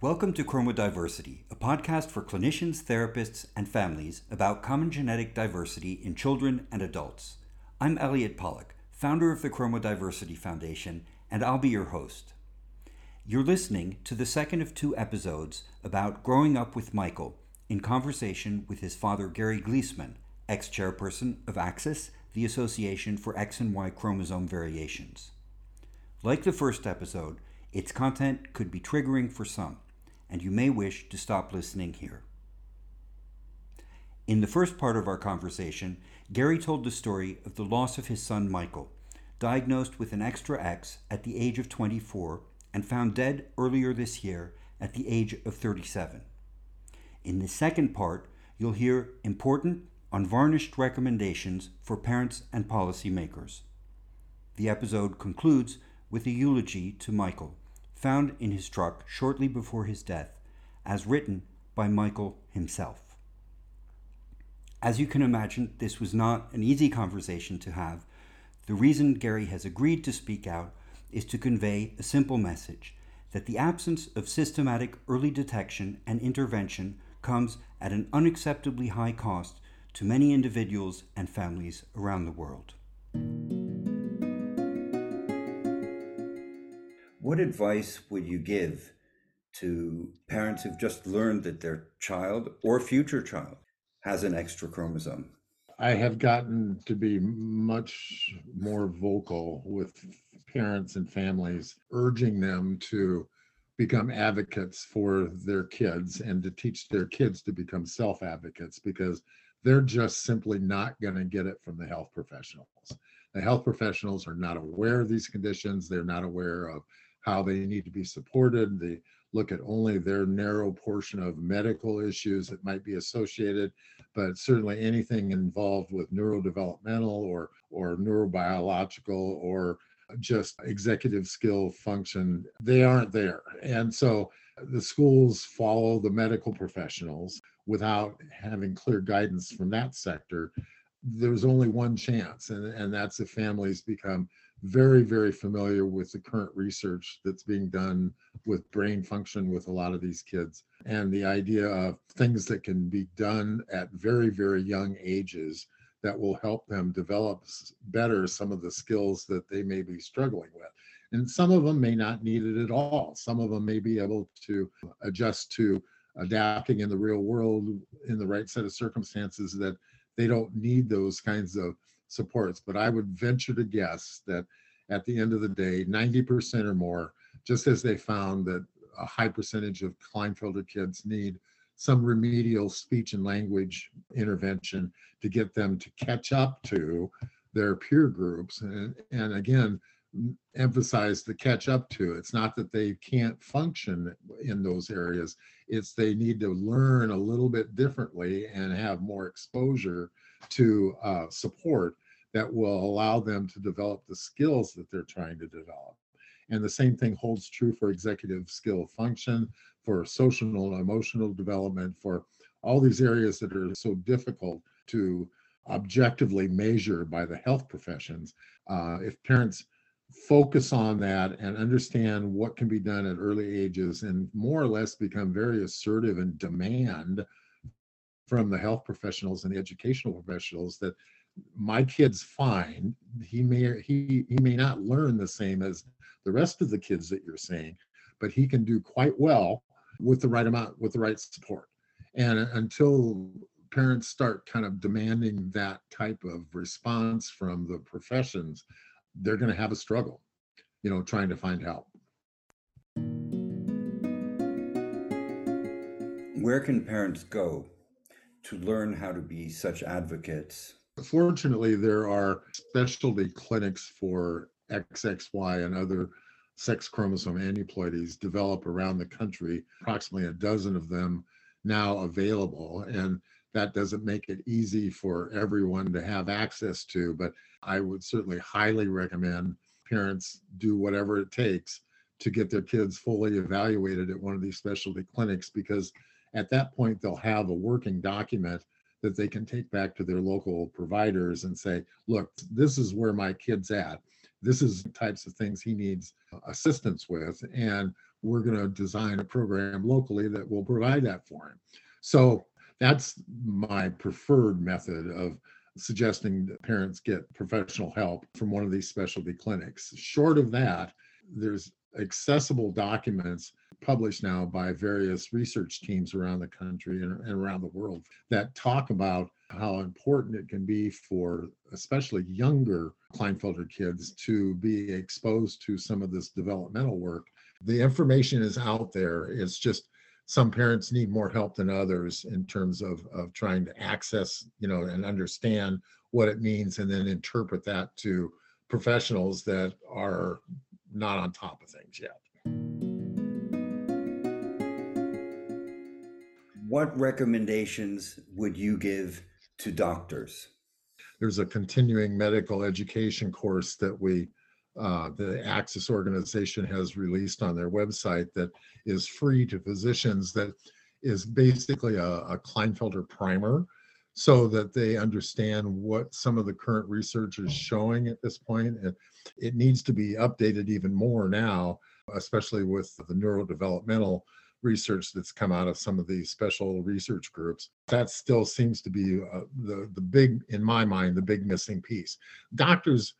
Welcome to Chromodiversity, a podcast for clinicians, therapists, and families about common genetic diversity in children and adults. I'm Elliot Pollock, founder of the Chromodiversity Foundation, and I'll be your host. You're listening to the second of two episodes about growing up with Michael in conversation with his father, Gary Glissman, ex chairperson of AXYS, the Association for X and Y Chromosome Variations. Like the first episode, its content could be triggering for some, and you may wish to stop listening here. In the first part of our conversation, Gary told the story of the loss of his son Michael, diagnosed with an extra X at the age of 24 and found dead earlier this year at the age of 37. In the second part, you'll hear important, unvarnished recommendations for parents and policymakers. The episode concludes with a eulogy to Michael, found in his truck shortly before his death, as written by Michael himself. As you can imagine, this was not an easy conversation to have. The reason Gary has agreed to speak out is to convey a simple message that the absence of systematic early detection and intervention comes at an unacceptably high cost to many individuals and families around the world. What advice would you give to parents who've just learned that their child or future child has an extra chromosome? I have gotten to be much more vocal with parents and families, urging them to become advocates for their kids and to teach their kids to become self advocates because they're just simply not going to get it from the health professionals. The health professionals are not aware of these conditions, they're not aware of how they need to be supported. They look at only their narrow portion of medical issues that might be associated, but certainly anything involved with neurodevelopmental or or neurobiological or just executive skill function, they aren't there. And so the schools follow the medical professionals without having clear guidance from that sector. There's only one chance, and, and that's if families become very, very familiar with the current research that's being done with brain function with a lot of these kids and the idea of things that can be done at very, very young ages that will help them develop better some of the skills that they may be struggling with. And some of them may not need it at all. Some of them may be able to adjust to adapting in the real world in the right set of circumstances that they don't need those kinds of supports. But I would venture to guess that at the end of the day, 90% or more, just as they found that a high percentage of Klinefelter kids need some remedial speech and language intervention to get them to catch up to their peer groups. And, and again, emphasize the catch up to. It's not that they can't function in those areas, it's they need to learn a little bit differently and have more exposure to uh, support that will allow them to develop the skills that they're trying to develop. And the same thing holds true for executive skill function, for social and emotional development, for all these areas that are so difficult to objectively measure by the health professions. Uh, if parents focus on that and understand what can be done at early ages and more or less become very assertive and demand from the health professionals and the educational professionals that my kid's fine. He may he he may not learn the same as the rest of the kids that you're seeing but he can do quite well with the right amount with the right support. And until parents start kind of demanding that type of response from the professions they're going to have a struggle you know trying to find help. Where can parents go to learn how to be such advocates? Fortunately there are specialty clinics for xxy and other sex chromosome aneuploidies develop around the country. Approximately a dozen of them now available and that doesn't make it easy for everyone to have access to but i would certainly highly recommend parents do whatever it takes to get their kids fully evaluated at one of these specialty clinics because at that point they'll have a working document that they can take back to their local providers and say look this is where my kid's at this is types of things he needs assistance with. And we're going to design a program locally that will provide that for him. So that's my preferred method of suggesting that parents get professional help from one of these specialty clinics. Short of that, there's accessible documents published now by various research teams around the country and, around the world that talk about how important it can be for especially younger Klinefelter kids to be exposed to some of this developmental work. The information is out there. It's just some parents need more help than others in terms of, of trying to access, you know, and understand what it means and then interpret that to professionals that are not on top of things yet. What recommendations would you give to doctors? There's a continuing medical education course that we, uh, the AXYS organization has released on their website that is free to physicians that is basically a, a Klinefelter primer so that they understand what some of the current research is showing at this point. And it needs to be updated even more now, especially with the neurodevelopmental research that's come out of some of these special research groups. That still seems to be uh, the the big, in my mind, the big missing piece. Doctors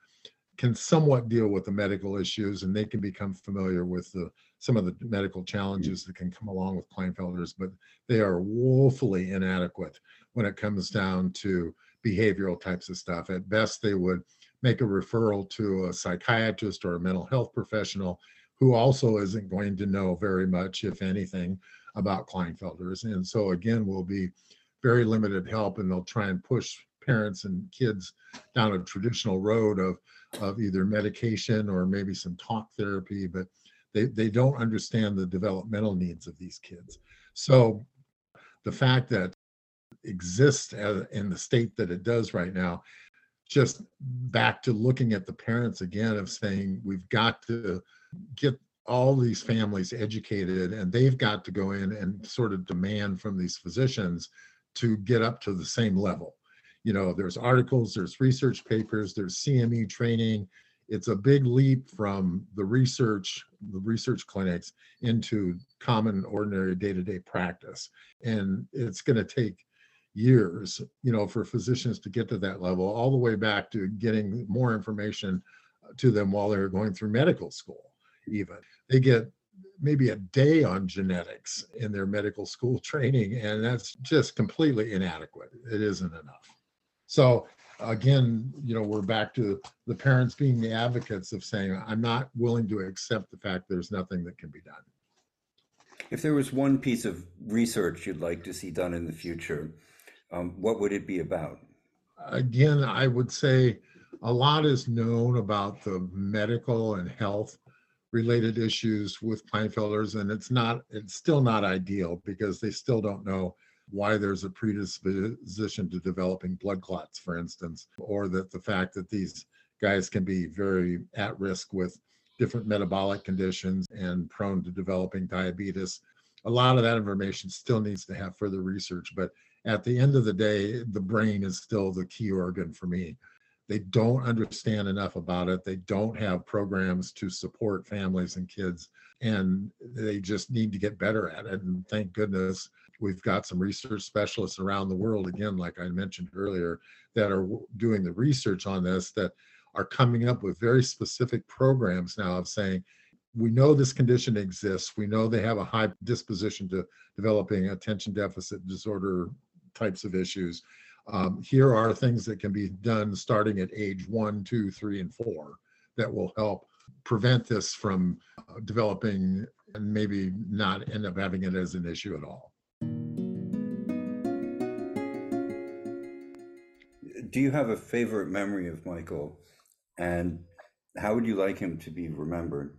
can somewhat deal with the medical issues and they can become familiar with the some of the medical challenges that can come along with Klinefelters, but they are woefully inadequate when it comes down to behavioral types of stuff. At best, they would make a referral to a psychiatrist or a mental health professional who also isn't going to know very much, if anything, about Klinefelters. And so again, will be very limited help and they'll try and push parents and kids down a traditional road of, of either medication or maybe some talk therapy, but they, they don't understand the developmental needs of these kids. So the fact that exists as, in the state that it does right now just back to looking at the parents again of saying we've got to get all these families educated and they've got to go in and sort of demand from these physicians to get up to the same level you know there's articles there's research papers there's cme training it's a big leap from the research the research clinics into common ordinary day-to-day practice and it's going to take years, you know, for physicians to get to that level, all the way back to getting more information to them while they're going through medical school, even. They get maybe a day on genetics in their medical school training, and that's just completely inadequate. It isn't enough. So, again, you know, we're back to the parents being the advocates of saying, I'm not willing to accept the fact there's nothing that can be done. If there was one piece of research you'd like to see done in the future, um, what would it be about? Again, I would say a lot is known about the medical and health related issues with Klinefelters, and it's not, it's still not ideal because they still don't know why there's a predisposition to developing blood clots, for instance, or that the fact that these guys can be very at risk with different metabolic conditions and prone to developing diabetes. A lot of that information still needs to have further research, but at the end of the day, the brain is still the key organ for me. They don't understand enough about it. They don't have programs to support families and kids, and they just need to get better at it. And thank goodness we've got some research specialists around the world, again, like I mentioned earlier, that are doing the research on this that are coming up with very specific programs now of saying, we know this condition exists. We know they have a high disposition to developing attention deficit disorder types of issues. Um, here are things that can be done starting at age one, two, three, and four that will help prevent this from uh, developing and maybe not end up having it as an issue at all. Do you have a favorite memory of Michael? And how would you like him to be remembered?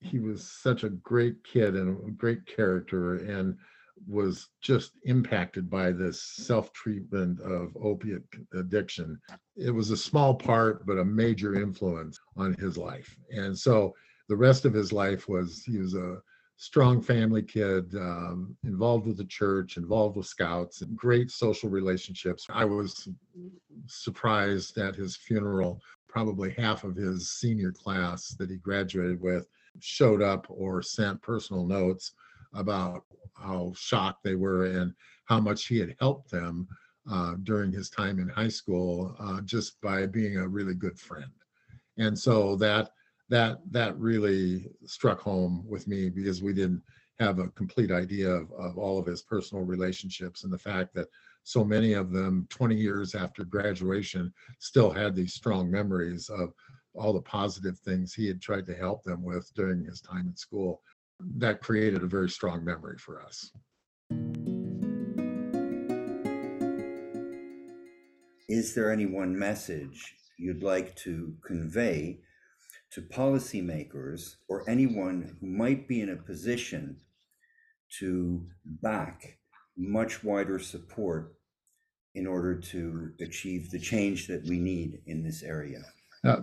He was such a great kid and a great character. And was just impacted by this self-treatment of opiate addiction. It was a small part, but a major influence on his life. And so the rest of his life was he was a strong family kid, um, involved with the church, involved with scouts, great social relationships. I was surprised at his funeral probably half of his senior class that he graduated with showed up or sent personal notes about how shocked they were and how much he had helped them uh, during his time in high school uh, just by being a really good friend. And so that that that really struck home with me because we didn't have a complete idea of, of all of his personal relationships and the fact that so many of them 20 years after graduation still had these strong memories of all the positive things he had tried to help them with during his time in school. That created a very strong memory for us. Is there any one message you'd like to convey to policymakers or anyone who might be in a position to back much wider support in order to achieve the change that we need in this area?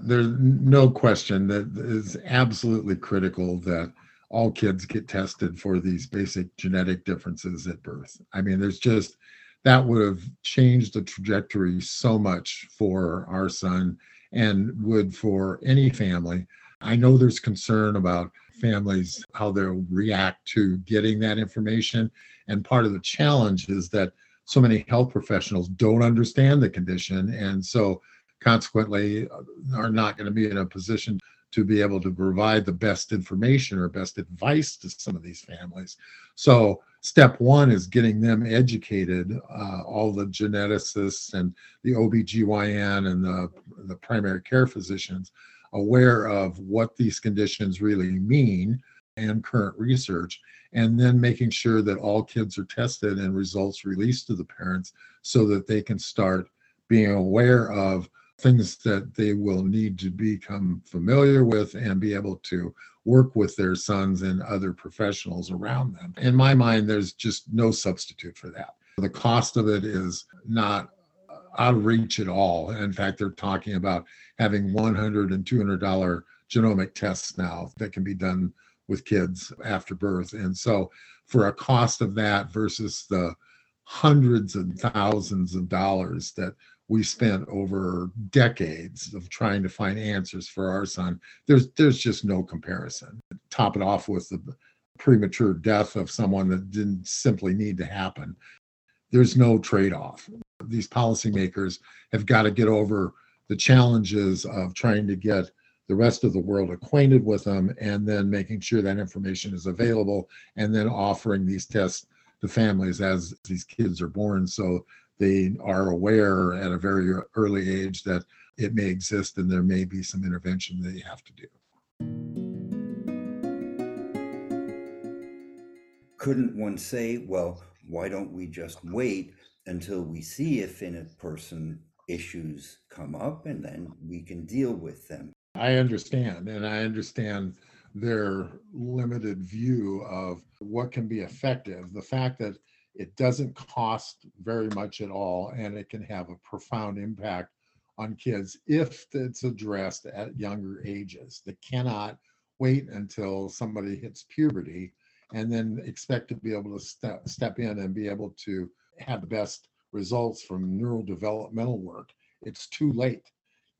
There's no question that is absolutely critical that all kids get tested for these basic genetic differences at birth. I mean, there's just that would have changed the trajectory so much for our son and would for any family. I know there's concern about families, how they'll react to getting that information. And part of the challenge is that so many health professionals don't understand the condition. And so consequently uh, are not going to be in a position to be able to provide the best information or best advice to some of these families. So step one is getting them educated, uh, all the geneticists and the OBGYN and the, the primary care physicians aware of what these conditions really mean and current research, and then making sure that all kids are tested and results released to the parents so that they can start being aware of things that they will need to become familiar with and be able to work with their sons and other professionals around them. In my mind, there's just no substitute for that. The cost of it is not out of reach at all. In fact, they're talking about having $100 and 200 dollar genomic tests now that can be done with kids after birth. And so, for a cost of that versus the hundreds and thousands of dollars that we spent over decades of trying to find answers for our son, there's there's just no comparison. Top it off with the premature death of someone that didn't simply need to happen. There's no trade-off. These policymakers have got to get over the challenges of trying to get the rest of the world acquainted with them and then making sure that information is available and then offering these tests to families as these kids are born so they are aware at a very early age that it may exist and there may be some intervention they have to do. Couldn't one say, well, why don't we just wait until we see if in a uh, person issues come up and then we can deal with them? I understand, and I understand their limited view of what can be effective. The fact that it doesn't cost very much at all and it can have a profound impact on kids if it's addressed at younger ages. They cannot wait until somebody hits puberty and then expect to be able to step, step in and be able to have the best results from neurodevelopmental work. It's too late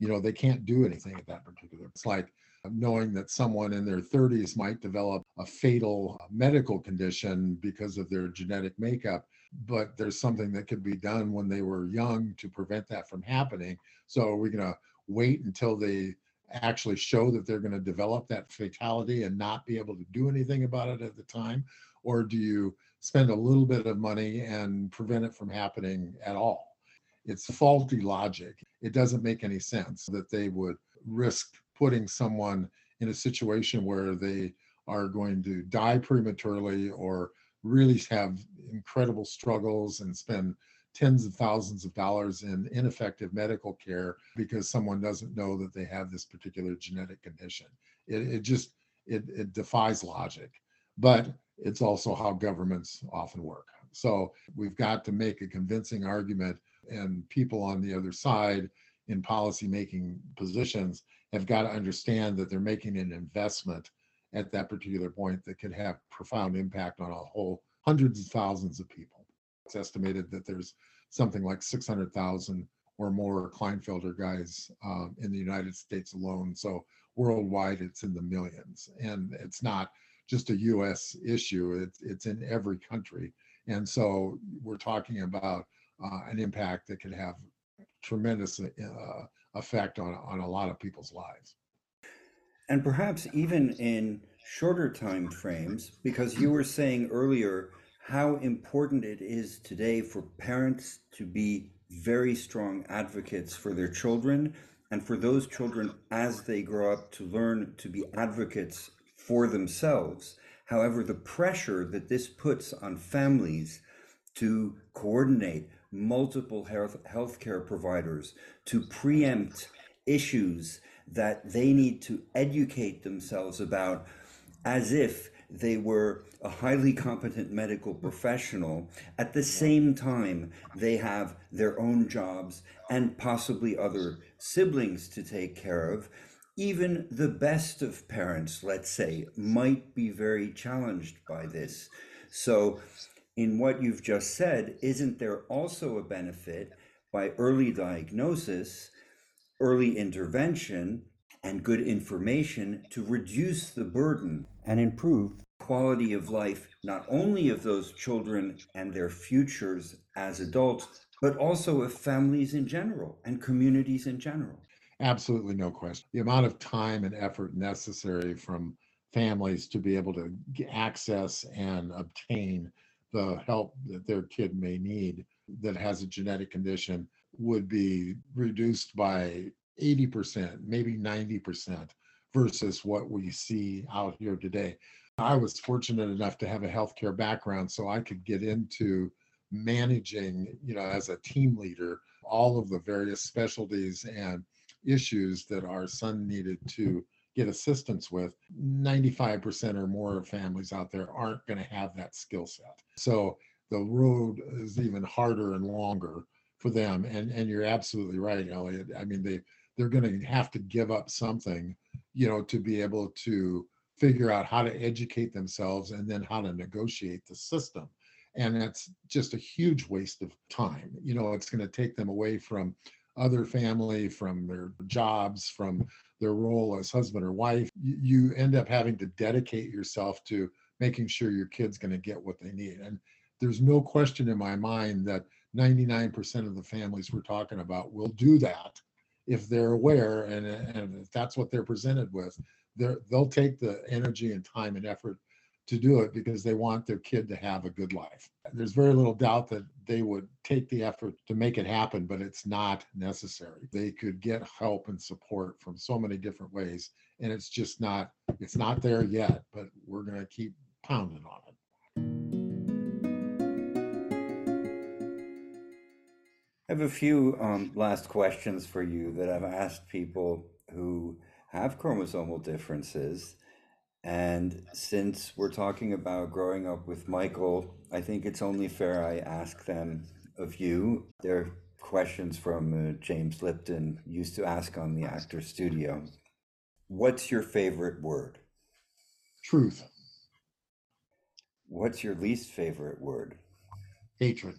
you know they can't do anything at that particular it's like knowing that someone in their 30s might develop a fatal uh, medical condition because of their genetic makeup but there's something that could be done when they were young to prevent that from happening. So are we going to wait until they actually show that they're going to develop that fatality and not be able to do anything about it at the time? Or do you spend a little bit of money and prevent it from happening at all? It's faulty logic. It doesn't make any sense that they would risk putting someone in a situation where they are going to die prematurely or really have incredible struggles and spend tens of thousands of dollars in ineffective medical care because someone doesn't know that they have this particular genetic condition. It, it just it, it defies logic, but it's also how governments often work. So we've got to make a convincing argument and people on the other side in policy making positions have got to understand that they're making an investment at that particular point that could have profound impact on a whole hundreds of thousands of people. It's estimated that there's something like 600,000 or more Klinefelter guys um, in the United States alone. So worldwide, it's in the millions. And it's not just a US issue, it's, it's in every country. And so we're talking about uh, an impact that could have tremendous uh, effect on, on a lot of people's lives. And perhaps even in shorter time frames, because you were saying earlier how important it is today for parents to be very strong advocates for their children and for those children as they grow up to learn to be advocates for themselves. However, the pressure that this puts on families to coordinate multiple health healthcare providers to preempt issues that they need to educate themselves about as if they were a highly competent medical professional. At the same time, they have their own jobs and possibly other siblings to take care of. Even the best of parents, let's say, might be very challenged by this. So, in what you've just said, isn't there also a benefit by early diagnosis, early intervention, and good information to reduce the burden and improve quality of life not only of those children and their futures as adults but also of families in general and communities in general. Absolutely no question. The amount of time and effort necessary from families to be able to access and obtain the help that their kid may need that has a genetic condition would be reduced by 80%, maybe 90% versus what we see out here today. I was fortunate enough to have a healthcare background so I could get into managing, you know, as a team leader, all of the various specialties and issues that our son needed to get assistance with. 95% or more of families out there aren't going to have that skill set. So the road is even harder and longer for them. And and you're absolutely right, Elliot. I mean, they they're going to have to give up something, you know, to be able to figure out how to educate themselves and then how to negotiate the system. And that's just a huge waste of time. You know, it's going to take them away from other family, from their jobs, from their role as husband or wife. You end up having to dedicate yourself to making sure your kid's going to get what they need. And there's no question in my mind that 99% of the families we're talking about will do that if they're aware and, and if that's what they're presented with, they're, they'll take the energy and time and effort to do it because they want their kid to have a good life. There's very little doubt that they would take the effort to make it happen, but it's not necessary. They could get help and support from so many different ways, and it's just not it's not there yet, but we're going to keep pounding on it. I have a few um, last questions for you that I've asked people who have chromosomal differences. And since we're talking about growing up with Michael, I think it's only fair I ask them of you. They're questions from uh, James Lipton used to ask on the Actor Studio. What's your favorite word? Truth. What's your least favorite word? Hatred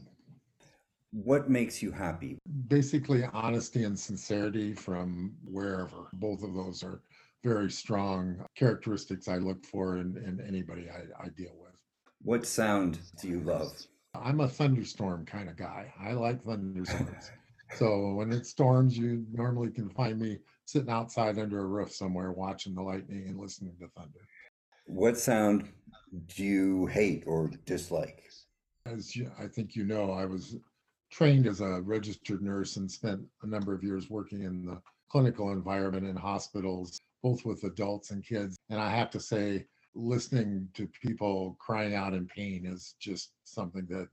what makes you happy? Basically, honesty and sincerity from wherever. Both of those are very strong characteristics I look for in, in anybody I, I deal with. What sound do you love? I'm a thunderstorm kind of guy. I like thunderstorms. so when it storms, you normally can find me sitting outside under a roof somewhere watching the lightning and listening to thunder. What sound do you hate or dislike? As you, I think you know, I was trained as a registered nurse and spent a number of years working in the clinical environment in hospitals, both with adults and kids. And I have to say, listening to people crying out in pain is just something that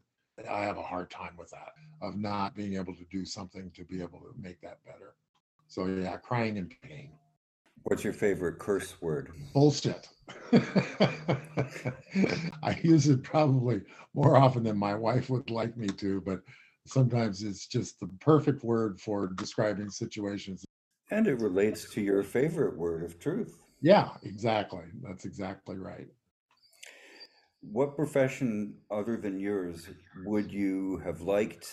I have a hard time with that, of not being able to do something to be able to make that better. So, yeah, crying in pain. What's your favorite curse word? Bullshit. I use it probably more often than my wife would like me to, but sometimes it's just the perfect word for describing situations. And it relates to your favorite word of truth. Yeah, exactly. That's exactly right. What profession other than yours would you have liked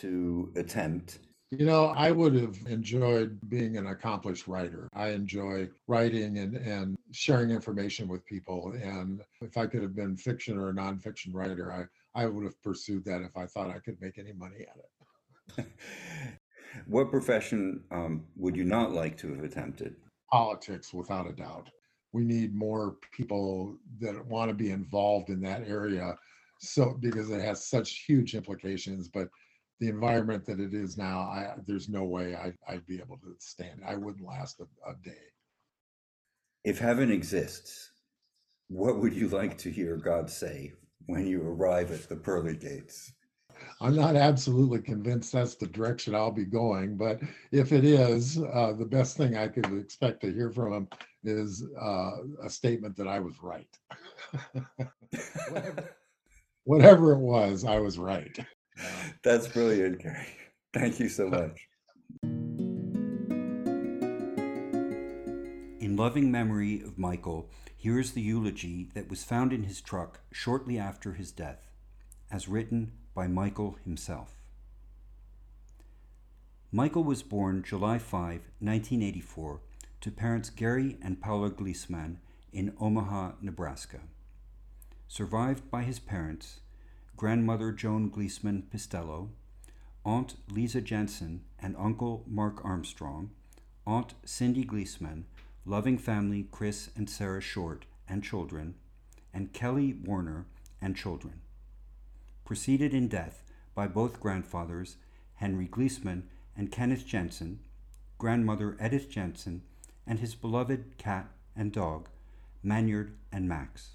to attempt You know, I would have enjoyed being an accomplished writer. I enjoy writing and, and sharing information with people. And if I could have been fiction or a nonfiction writer, I, I would have pursued that if I thought I could make any money at it. what profession um, would you not like to have attempted? Politics, without a doubt. We need more people that want to be involved in that area. So, because it has such huge implications, but the environment that it is now, I, there's no way I, I'd be able to stand. I wouldn't last a, a day. If heaven exists, what would you like to hear God say when you arrive at the pearly gates? I'm not absolutely convinced that's the direction I'll be going, but if it is, uh, the best thing I could expect to hear from him is uh, a statement that I was right. whatever, whatever it was, I was right. That's brilliant, Gary. Thank you so much. In loving memory of Michael, here is the eulogy that was found in his truck shortly after his death, as written by Michael himself. Michael was born July 5, 1984, to parents Gary and Paula Glissman in Omaha, Nebraska. Survived by his parents, grandmother Joan Glissman Pistello, Aunt Lisa Jensen and Uncle Mark Armstrong, Aunt Cindy Glissman, loving family Chris and Sarah Short and children, and Kelly Warner and children. Preceded in death by both grandfathers, Henry Glissman and Kenneth Jensen, grandmother Edith Jensen, and his beloved cat and dog, Manyard and Max.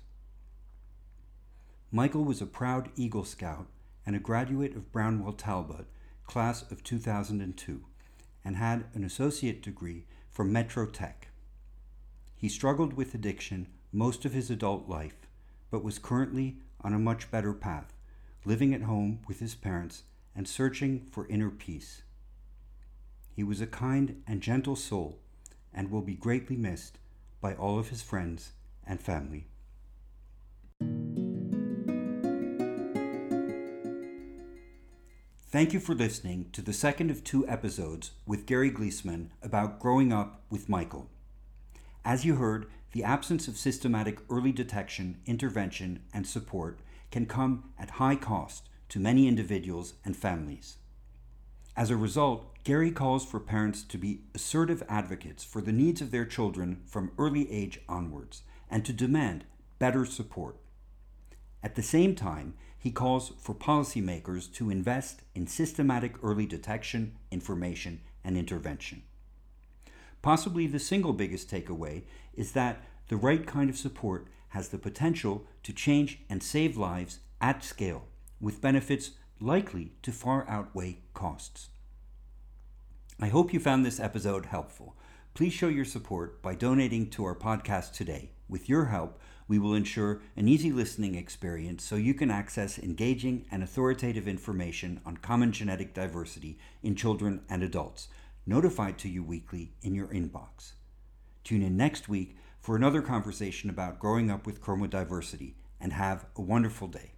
Michael was a proud Eagle Scout and a graduate of Brownell Talbot, class of 2002, and had an associate degree from Metro Tech. He struggled with addiction most of his adult life, but was currently on a much better path, living at home with his parents and searching for inner peace. He was a kind and gentle soul and will be greatly missed by all of his friends and family. Thank you for listening to the second of two episodes with Gary Glissman about growing up with Michael. As you heard, the absence of systematic early detection, intervention, and support can come at high cost to many individuals and families. As a result, Gary calls for parents to be assertive advocates for the needs of their children from early age onwards and to demand better support. At the same time, he calls for policymakers to invest in systematic early detection, information, and intervention. Possibly the single biggest takeaway is that the right kind of support has the potential to change and save lives at scale, with benefits likely to far outweigh costs. I hope you found this episode helpful. Please show your support by donating to our podcast today. With your help, we will ensure an easy listening experience so you can access engaging and authoritative information on common genetic diversity in children and adults, notified to you weekly in your inbox. Tune in next week for another conversation about growing up with chromodiversity, and have a wonderful day.